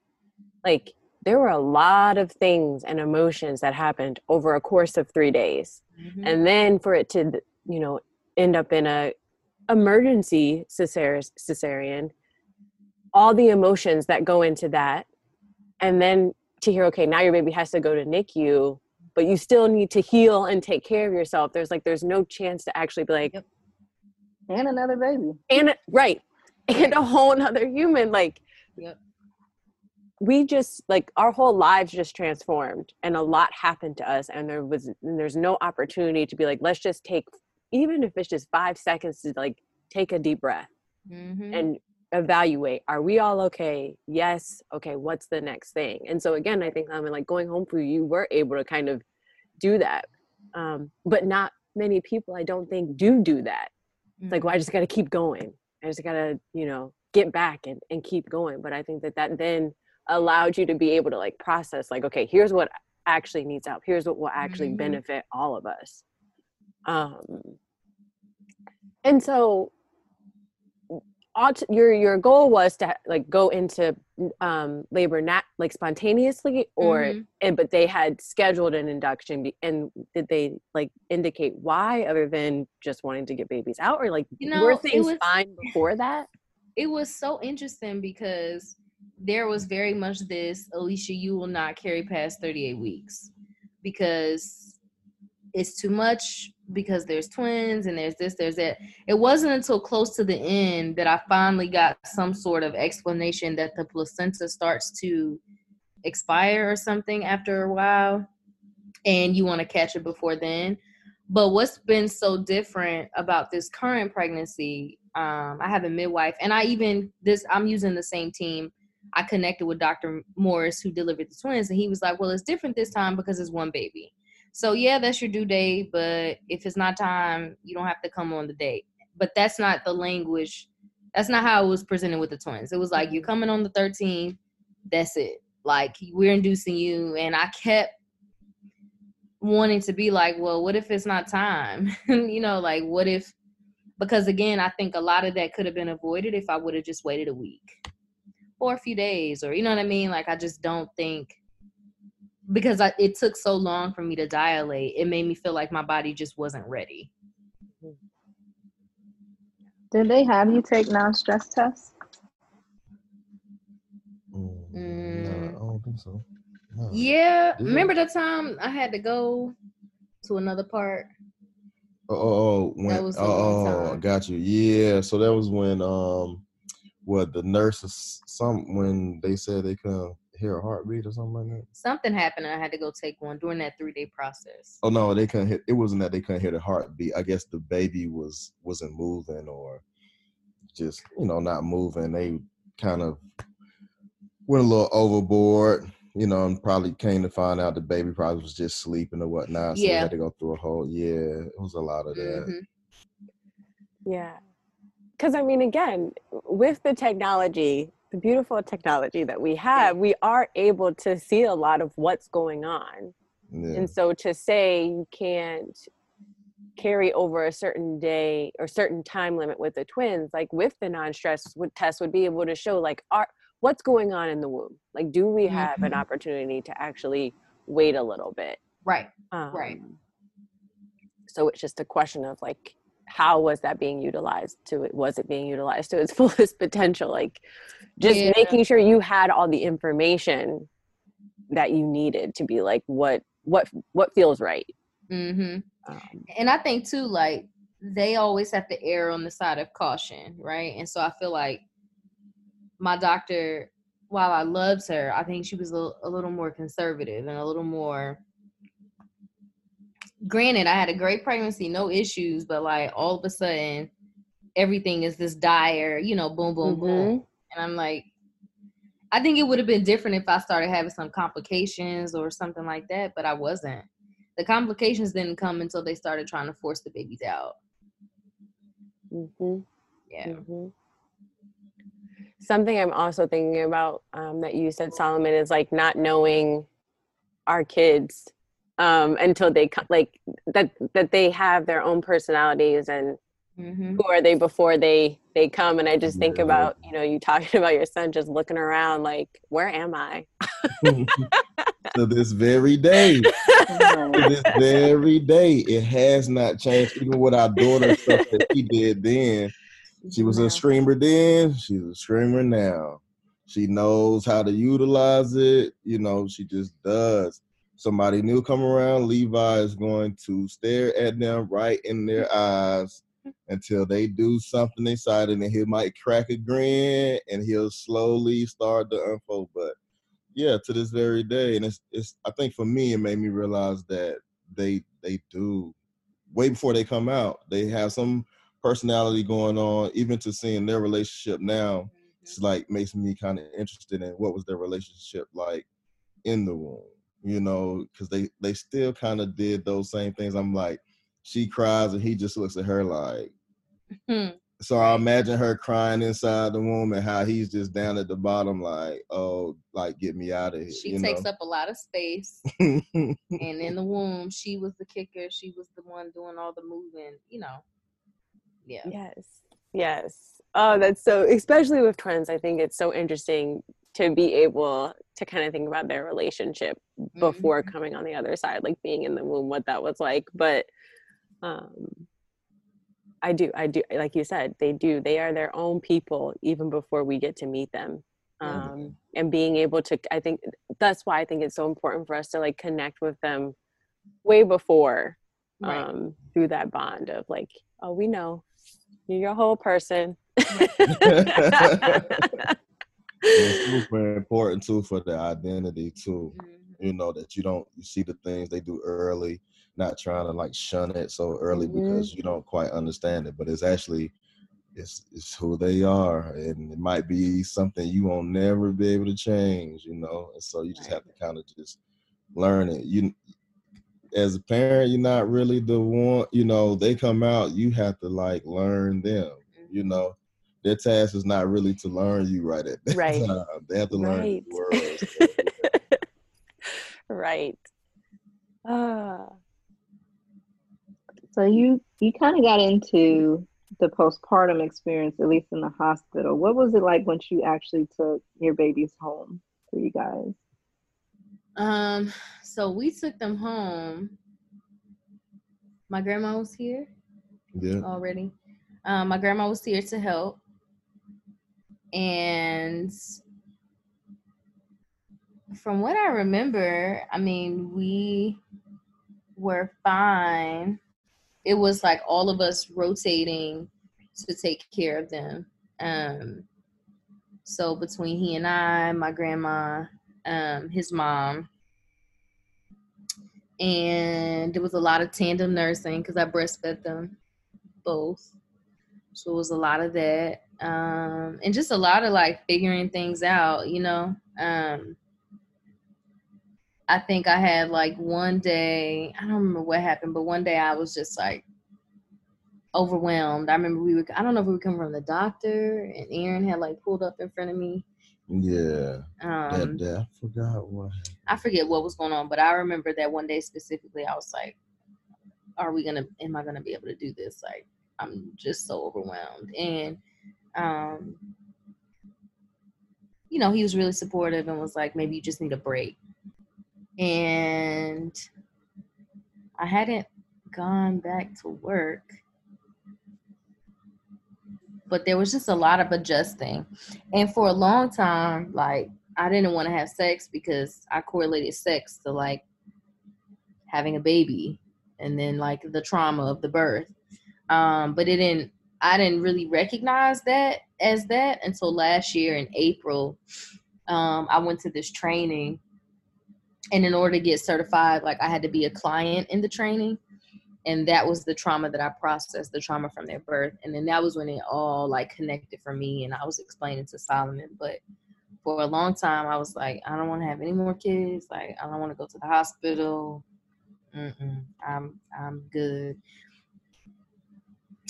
Like there were a lot of things and emotions that happened over a course of 3 days. Mm-hmm. And then for it to, you know, end up in a emergency cesarean, all the emotions that go into that and then to hear okay, now your baby has to go to NICU, but you still need to heal and take care of yourself. There's like there's no chance to actually be like yep. and another baby. And right. And a whole other human like Yep. We just like our whole lives just transformed and a lot happened to us and there was and there's no opportunity to be like let's just take even if it's just 5 seconds to like take a deep breath mm-hmm. and evaluate are we all okay? Yes okay what's the next thing? And so again i think i mean like going home for you were able to kind of do that um, but not many people i don't think do do that. Mm-hmm. it's like well i just got to keep going. I just got to you know get back and, and keep going. But i think that that then allowed you to be able to like process like okay here's what actually needs help. Here's what will actually Mhm. benefit all of us. Um and so aut- your your goal was to like go into um labor nat like spontaneously or Mhm. and but they had scheduled an induction and did they like indicate why other than just wanting to get babies out? Or like You know, were things was- fine before that? It was so interesting because there was very much this alicia you will not carry past 38 weeks. Because it's too much because there's twins and there's this there's that. It wasn't until close to the end that i finally got some sort of explanation that the placenta starts to expire or something after a while and you want to catch it before then. But what's been so different about this current pregnancy um, i have a midwife and i even this i'm using the same team. I connected with dr morris who delivered the twins and he was like well it's different this time because it's one baby so yeah that's your due date but if it's not time you don't have to come on the date. But that's not the language that's not how it was presented with the twins. It was like you're coming on the 13th that's it. Like we're inducing you. And i kept wanting to be like well what if it's not time? You know like what if because again i think a lot of that could have been avoided if i would have just waited a week or a few days or you know what i mean? Like i just don't think because I, it took so long for me to dilate it made me feel like my body just wasn't ready Did they have you take non-stress tests? Mm, Mm. No, I don't think so. No. yeah Did you? remember the time i had to go to another part Oh, oh, oh, when, was a oh, I time. got you. Yeah, so that was when um, what the nurses some when they said they couldn't hear a heartbeat or something like that. something happened and i had to go take one during that three day process Oh no, they couldn't hit. It wasn't that they couldn't hear the heartbeat. I guess the baby was wasn't moving or just you know not moving. They kind of went a little overboard, you know, and probably came to find out the baby probably was just sleeping or whatnot. So they had to go through a whole yeah. It was a lot of that. Mhm. Yeah. Because I mean, again, with the technology, the beautiful technology that we have, we are able to see a lot of what's going on. Yeah. And so to say you can't carry over a certain day or certain time limit with the twins, like with the non-stress would test would be able to show like are what's going on in the womb. Like do we have an Mhm. opportunity to actually wait a little bit? right Um, Right. So it's just a question of like, how was that being utilized to it? Was it being utilized to its fullest potential? Like, just Yeah. making sure you had all the information that you needed to be like, what, what, what feels right. hmm Um, and I think too, like they always have to err on the side of caution, right? And so I feel like my doctor, while I loved her, I think she was a, a little more conservative and a little more. Granted, I had a great pregnancy, no issues, but like all of a sudden, everything is this dire, you know, boom, boom, boom, and I'm like. I think it would have been different if I started having some complications or something like that, but I wasn't the complications didn't come until they started trying to force the babies out. Mm-hmm. Yeah. Mhm. Something I'm also thinking about um, that you said, Solomon, is like not knowing our kids um, until they co- like that that they have their own personalities and Mm-hmm. who are they before they they come. And I just think Yeah. about you know you talking about your son just looking around like where am I? to this very day. To this very day, it has not changed. Even with our daughter stuff that she did then, she was No. a screamer then. She's a screamer now. She knows how to utilize it. You know, she just does. Somebody new come around, Levi is going to stare at them right in their eyes until they do something exciting, and he might crack a grin, and he'll slowly start to unfold. But yeah, to this very day, and it's it's. I think for me, it made me realize that they they do way before they come out. They have some personality going on, even to seeing their relationship now. Mm-hmm. It's like makes me kind of interested in what was their relationship like in the womb, you know, because they they still kind of did those same things. I'm like, she cries and he just looks at her like, Hmm. so I imagine her crying inside the womb and how he's just down at the bottom, like, oh, like get me out of here. She you takes know? up a lot of space. and in the womb, she was the kicker. She was the one doing all the moving, you know. Yeah. Yes. Yes. Oh, that's so, especially with twins, I think it's so interesting to be able to kind of think about their relationship before Mhm. coming on the other side, like being in the womb, what that was like. But um, I do, I do, like you said, they do. They are their own people even before we get to meet them. Mhm. Um, and being able to, I think that's why I think it's so important for us to like connect with them way before Right. um, through that bond of like, oh, we know you're your whole person. it's super important too for the identity too. Mhm. You know that you don't you see the things they do early, not trying to like shun it so early Mhm. because you don't quite understand it, but it's actually it's it's who they are, and it might be something you won't never be able to change. You know, and so you just Right. have to kind of just learn it. You as a parent, you're not really the one. You know, they come out, you have to like learn them. You Mhm. know, their task is not really to learn you right at that Right. time. They have to learn right. the world. So, yeah. right. Ah. So you you kind of got into the postpartum experience, at least in the hospital. What was it like once you actually took your babies home for you guys? Um, so we took them home. My grandma was here yeah. already. Um, my grandma was here to help. And from what I remember, I mean, we were fine. It was like all of us rotating to take care of them. Um, so between he and I, my grandma, um, his mom, and there was a lot of tandem nursing because I breastfed them both. So it was a lot of that. Um, and just a lot of like figuring things out, you know. Um, I think I had like one day, I don't remember what happened, but one day I was just like overwhelmed. I remember we were, I don't know if we were coming from the doctor and Aaron had like pulled up in front of me. Yeah. Um, that, that I forgot what. I forget what was going on, but I remember that one day specifically, I was like, "Are we gonna? Am I gonna be able to do this? Like, I'm just so overwhelmed." And, um, you know, he was really supportive and was like, "Maybe you just need a break." And I hadn't gone back to work, but there was just a lot of adjusting, and for a long time, like I didn't want to have sex because I correlated sex to like having a baby and then like the trauma of the birth. Um, but it didn't I didn't really recognize that as that until last year in April. Um, I went to this training and in order to get certified, like I had to be a client in the training. And that was the trauma that I processed, the trauma from their birth. And then that was when it all like connected for me. And I was explaining to Solomon, but for a long time, I was like, I don't want to have any more kids. Like, I don't want to go to the hospital. Mm-mm, I'm I'm good.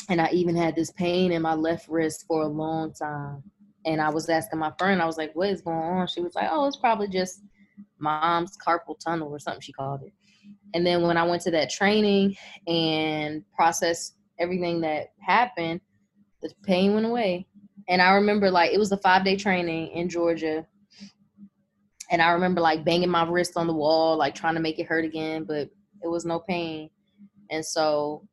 And I even had this pain in my left wrist for a long time. And I was asking my friend, I was like, "What is going on?" She was like, "Oh, it's probably just mom's carpal tunnel or something." She called it. And then when I went to that training and processed everything that happened, the pain went away. And I remember like it was a five day training in Georgia. And I remember like banging my wrist on the wall, like trying to make it hurt again, but it was no pain. And so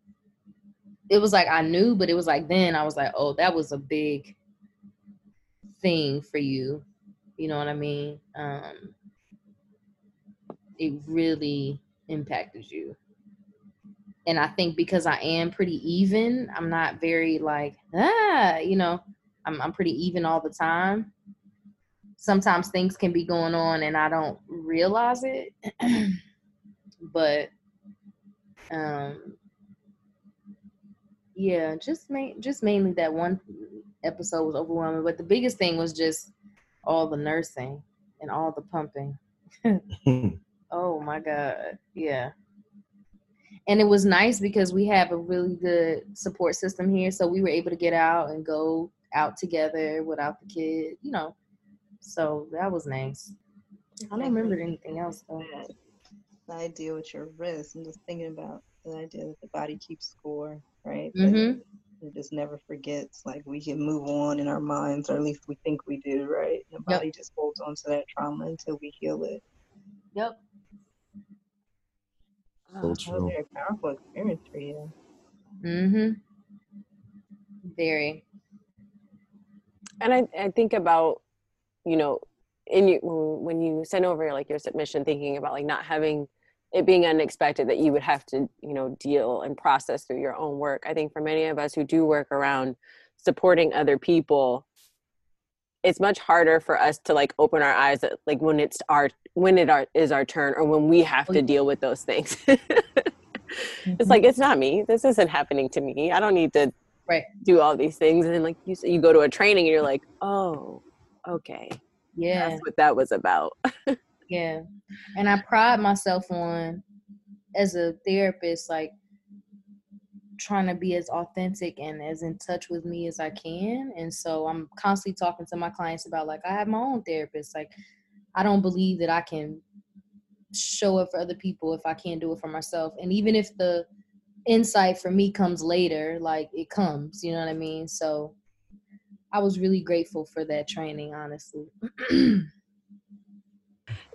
it was like I knew, but it was like then I was like, oh, that was a big thing for you. You know what I mean? Um, it really impacted you. And I think because I am pretty even, I'm not very like, ah, you know, I'm I'm pretty even all the time. Sometimes things can be going on and I don't realize it. but um yeah, just main just mainly that one episode was overwhelming. But the biggest thing was just all the nursing and all the pumping. oh my god. Yeah. and it was nice because we have a really good support system here so we were able to get out and go out together without the kid you know so that was nice i don't remember anything else though the idea with your wrist I'm just thinking about the idea that the body keeps score right mm-hmm. it just never forgets like we can move on in our minds or at least we think we do right and the body yep. just holds on to that trauma until we heal it yep so true. very powerful experience for you. Mm-hmm. Very. And I, I think about, you know, in you when you send over like your submission, thinking about like not having it being unexpected that you would have to, you know, deal and process through your own work. I think for many of us who do work around supporting other people, it's much harder for us to like open our eyes at, like when it's our when it our, is our turn or when we have to deal with those things. Mm-hmm. it's like it's not me. This isn't happening to me. I don't need to right. do all these things. And then like you you go to a training and you're like oh okay. Yeah. that's what that was about yeah and i mm-hmm. pride myself on as a therapist like trying to be as authentic and as in touch with me as I can. And so I'm constantly talking to my clients about like I have my own therapist. Like I don't believe that I can show up for other people if I can't do it for myself. And even if the insight for me comes later, like it comes, you know what I mean? So I was really grateful for that training, honestly.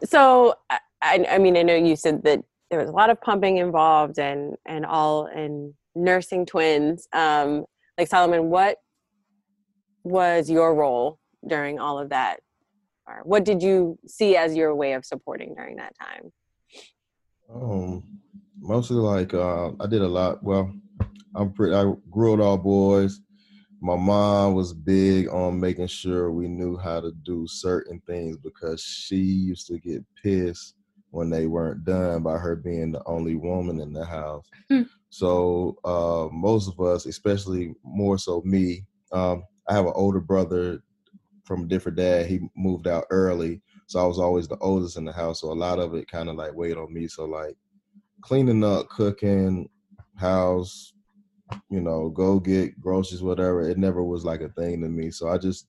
so I, I mean, I know you said that there was a lot of pumping involved and and all and nursing twins. Um, like Solomon, what was your role during all of that? Or what did you see as your way of supporting during that time? Um, mostly like uh, I did a lot. Well, I'm pretty. I grew up all boys. My mom was big on making sure we knew how to do certain things because she used to get pissed when they weren't done by her being the only woman in the house. Hmm. So uh, most of us, especially more so me, um, I have an older brother from a different dad. He moved out early, so I was always the oldest in the house. So a lot of it kind of like weighed on me. So like cleaning up, cooking, house, you know, go get groceries, whatever. It never was like a thing to me. So I just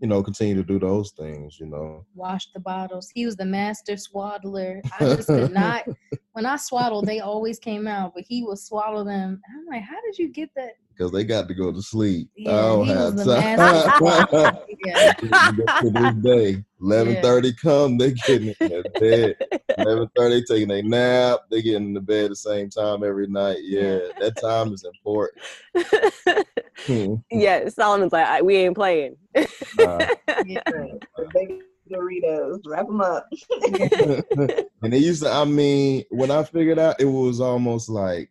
you know, continue to do those things, you know. Wash the bottles. He was the master swaddler. I just could not. When I swaddled, they always came out, but he would swallow them. I'm like, how did you get that? Because they got to go to sleep. Yeah, I don't have time. yeah. to this day, eleven thirty come, they getting in their bed. Eleven thirty taking a nap. They getting in the bed the same time every night. Yeah, that time is important. Hmm. yeah, Solomon's like, we ain't playing. Uh, yeah. Doritos, wrap them up. and they used to, I mean, when I figured out, it was almost like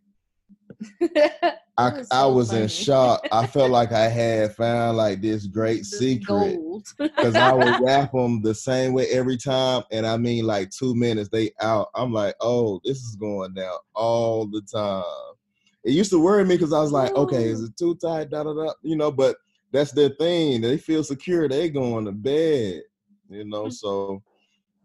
I, was so I was funny. in shock. I felt like I had found like this great this secret because I would wrap them the same way every time, and I mean like two minutes they out. I'm like, oh, this is going down all the time. It used to worry me because I was like, Ooh. okay, is it too tight? Da da da. You know, but that's their thing. They feel secure. They going to bed. You know, so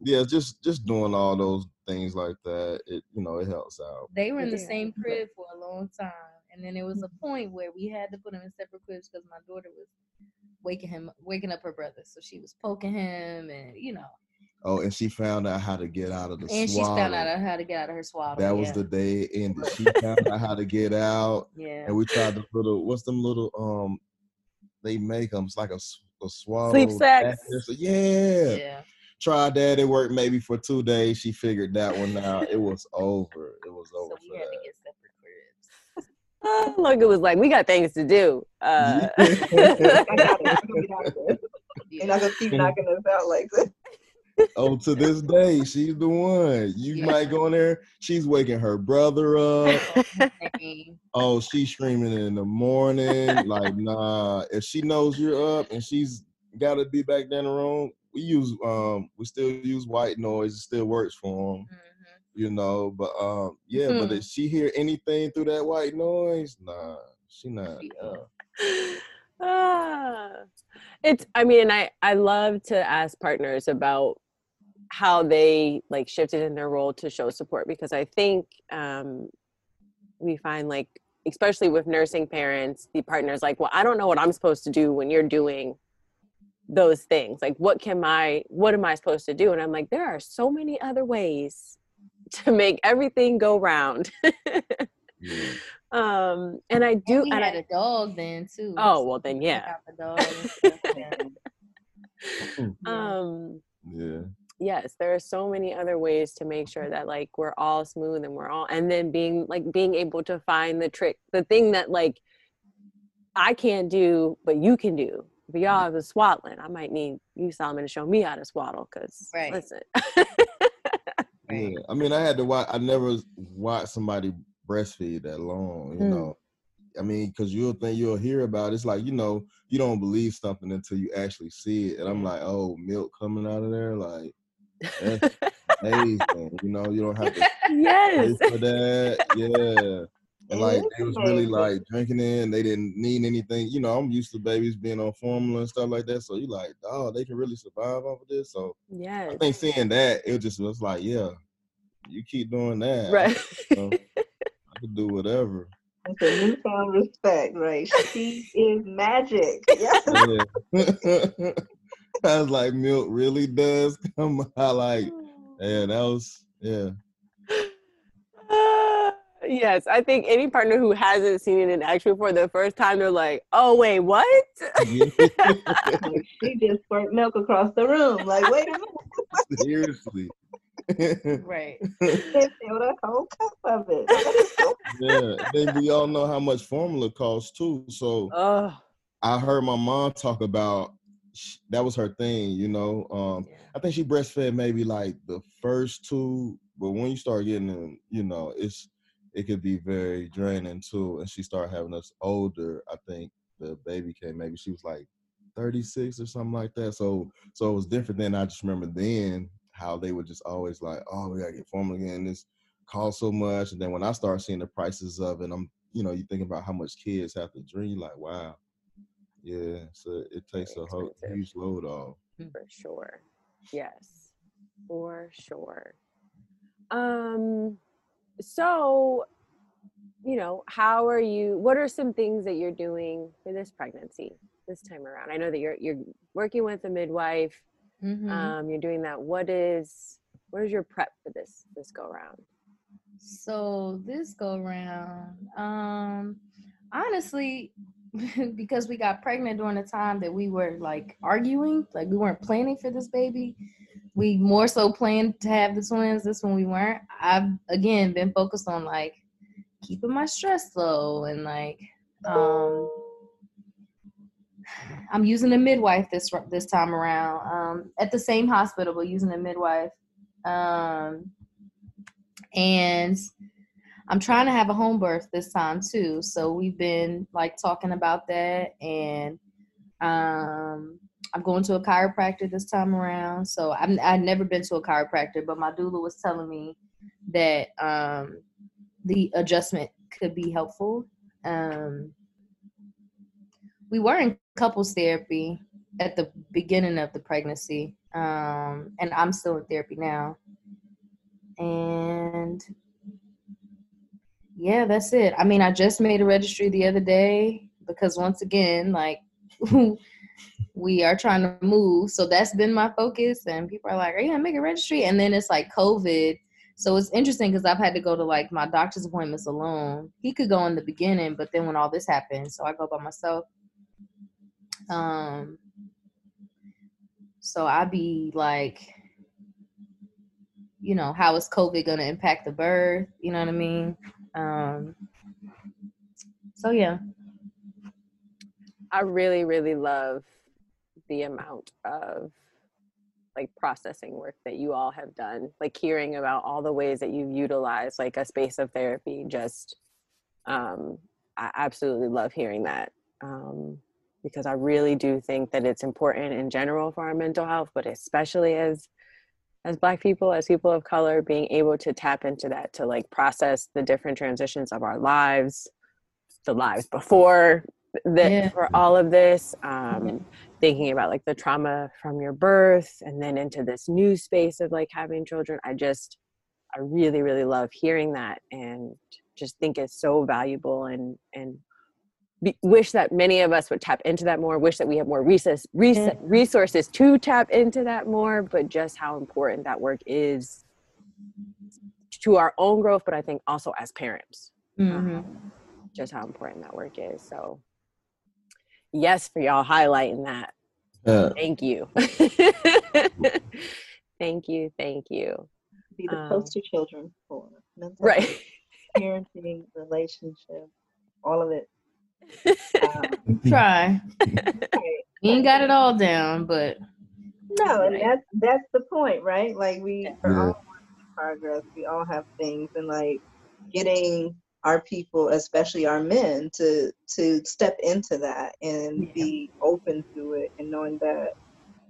yeah, just just doing all those things like that. It you know it helps out. They were in the same crib for a long time and then there was a mm-hmm. point where we had to put him in separate cribs because my daughter was waking him, waking up her brother. So she was poking him, and you know. Oh, and she found out how to get out of the and swaddle. she found out how to get out of her swaddle. That was the day it ended. She found out how to get out. Yeah. And we tried to put a what's them little um they make them it's like a, a swaddle. Sleep sacks. Yeah. Yeah. Tried that. It worked maybe for two days. She figured that one out. it was over. It was over. So we had that. to get uh, Logan was like, "We got things to do." Uh, You're not gonna keep knocking us out like this. oh, to this day, she's the one. You yeah. might go in there. She's waking her brother up. oh, she's screaming in the morning. Like, nah. If she knows you're up and she's got to be back there in the room, we use um, we still use white noise. It still works for them. Mm-hmm you know. But um, yeah, mm-hmm. but hmm. if she hear anything through that white noise, nah, she not. Uh, ah, it's. I mean, I I love to ask partners about how they like shifted in their role to show support because I think um, we find like especially with nursing parents the partner's like well i don't know what i'm supposed to do when you're doing those things like what can my what am i supposed to do and i'm like there are so many other ways to make everything go round Yeah. um and i do And we and had I, a dog then too. oh well then yeah the dog and stuff, yeah. Yeah. um Yeah. yes there are so many other ways to make sure that like we're all smooth and we're all and then being like being able to find the trick the thing that like i can't do but you can do if y'all have a swaddling i might need you solomon to show me how to swaddle because Right. listen Yeah. I mean, I had to watch. I never watched somebody breastfeed that long. You Mm. know. I mean, because you'll think you'll hear about it. It's like you know, you don't believe something until you actually see it. And I'm like, oh, milk coming out of there, like that's amazing. you know, you don't have to pay yes for that. Yeah. And It like they was really like drinking it. And they didn't need anything. You know, I'm used to babies being on formula and stuff like that. So you like, oh, they can really survive off of this. So yeah, I think seeing that, it just was like, yeah, you keep doing that. right So, I could do whatever. It's a newfound respect, right? She is magic. Yeah. Yeah. I was like, milk really does come out. Like, oh. yeah, that was, yeah. Ah. Yes, I think any partner who hasn't seen it in action for the first time, they're like, "Oh wait, what?" Like, she just squirt milk across the room. Like, wait a minute, Seriously. Right. they filled a whole cup of it. yeah. Then we all know how much formula costs too. So Oh, I heard my mom talk about sh- that was her thing, you know. Um, I think she breastfed maybe like the first two, but when you start getting in, you know, it's it could be very draining too. And she started having us older. I think the baby came maybe she was like 36 or something like that. So so it was different than I just remember then how they were just always like, oh, we gotta get formula again. This costs so much. And then when I started seeing the prices of it, I'm you know, you think about how much kids have to drink, like, wow. Yeah, so it takes Very a whole huge load off. for sure. Yes, for sure. Um, so, you know, how are you? What are some things that you're doing for this pregnancy this time around? I know that you're you're working with a midwife. Mhm. Um, you're doing that. What is what is your prep for this this go around? So this go round, um, honestly, because we got pregnant during the time that we were like arguing, like we weren't planning for this baby. We more so planned to have the twins. This one we weren't. I've again been focused on like keeping my stress low and like um I'm using a midwife this this time around. Um, at the same hospital, but using a midwife. Um, and I'm trying to have a home birth this time too. So we've been like talking about that, and um, I'm going to a chiropractor this time around. So I'm I've never been to a chiropractor, but my doula was telling me that um, the adjustment could be helpful. Um, we were in couples therapy at the beginning of the pregnancy, um, and I'm still in therapy now. And yeah, that's it. I mean, I just made a registry the other day because once again, like we are trying to move, so that's been my focus. And people are like, "Are you gonna make a registry?" And then it's like COVID, so it's interesting because I've had to go to like my doctor's appointments alone. He could go in the beginning, but then when all this happened, so I go by myself. Um, so I be like, you know, how is COVID gonna impact the birth? You know what I mean? Um, so yeah, I really, really love the amount of like processing work that you all have done. Like hearing about all the ways that you've utilized like a space of therapy. Just, um, I absolutely love hearing that um, because I really do think that it's important in general for our mental health, but especially as as Black people, as people of color, being able to tap into that to like process the different transitions of our lives, the lives before the Yeah. for all of this um thinking about like the trauma from your birth and then into this new space of like having children i just i really really love hearing that and just think is so valuable and and be, wish that many of us would tap into that more wish that we have more resources resources to tap into that more but just how important that work is to our own growth but i think also as parents Mm-hmm. um, just how important that work is so yes for y'all highlighting that Yeah. thank you thank you thank you Be the Um, poster children for mental right parenting, relationship, all of it. Um, Try. right. You ain't got it all down, but No, and that's that's the point, right? Like we are Yeah. all in progress. We all have things, and like getting our people, especially our men, to to step into that and Yeah. be open to it, and knowing that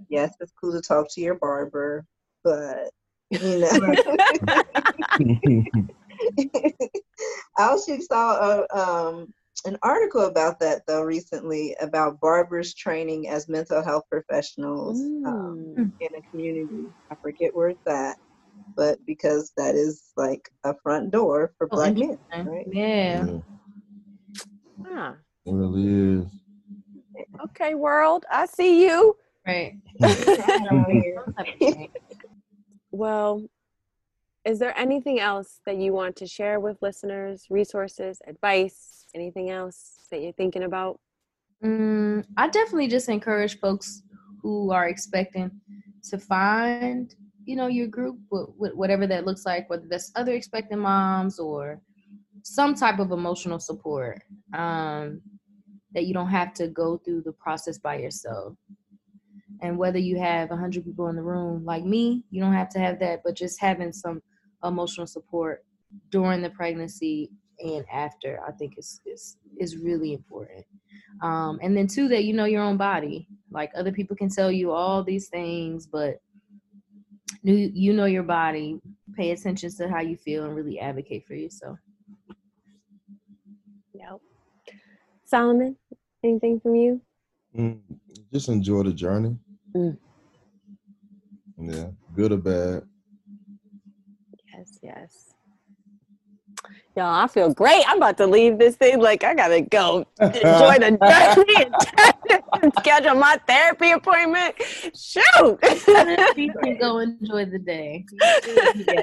yes, it's cool to talk to your barber, but you know. I actually saw a, um, an article about that though recently about barbers training as mental health professionals um, Mm. in a community. I forget where it's at, but because that is like a front door for Oh, black men, right? yeah. Yeah, Ah, it really is. okay world i see you Right. Out here. Some type of change. Well, is there anything else that you want to share with listeners? Resources, advice, anything else that you're thinking about? Mm, I definitely just encourage folks who are expecting to find, you know, your group, wh- wh- whatever that looks like, whether that's other expecting moms or some type of emotional support. Um, that you don't have to go through the process by yourself. And whether you have 100 people in the room like me, you don't have to have that, but just having some emotional support during the pregnancy and after, I think is is is really important. Um, and then two, that you know your own body. Like other people can tell you all these things, but you you know your body. Pay attention to how you feel and really advocate for yourself. No. Solomon, anything from you? Mm, just enjoy the journey. Mm. Yeah, good or bad. Yes, yes. Y'all, I feel great. I'm about to leave this thing. Like, I gotta go enjoy the journey and schedule my therapy appointment. Shoot. you can go enjoy the day. yeah.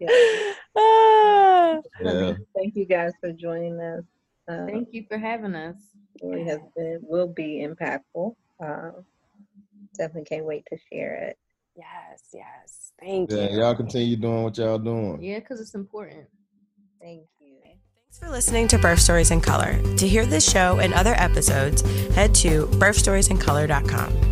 yeah. Ah. Yeah. Thank you guys for joining us. Uh, Thank you for having us. really has been will be impactful. Um, definitely can't wait to share it. Yes, yes. Thank Yeah, you. y'all continue doing what y'all doing. Yeah, because it's important. Thank you. Thanks for listening to Birth Stories in Color. To hear this show and other episodes, head to birthstoriesincolor.com.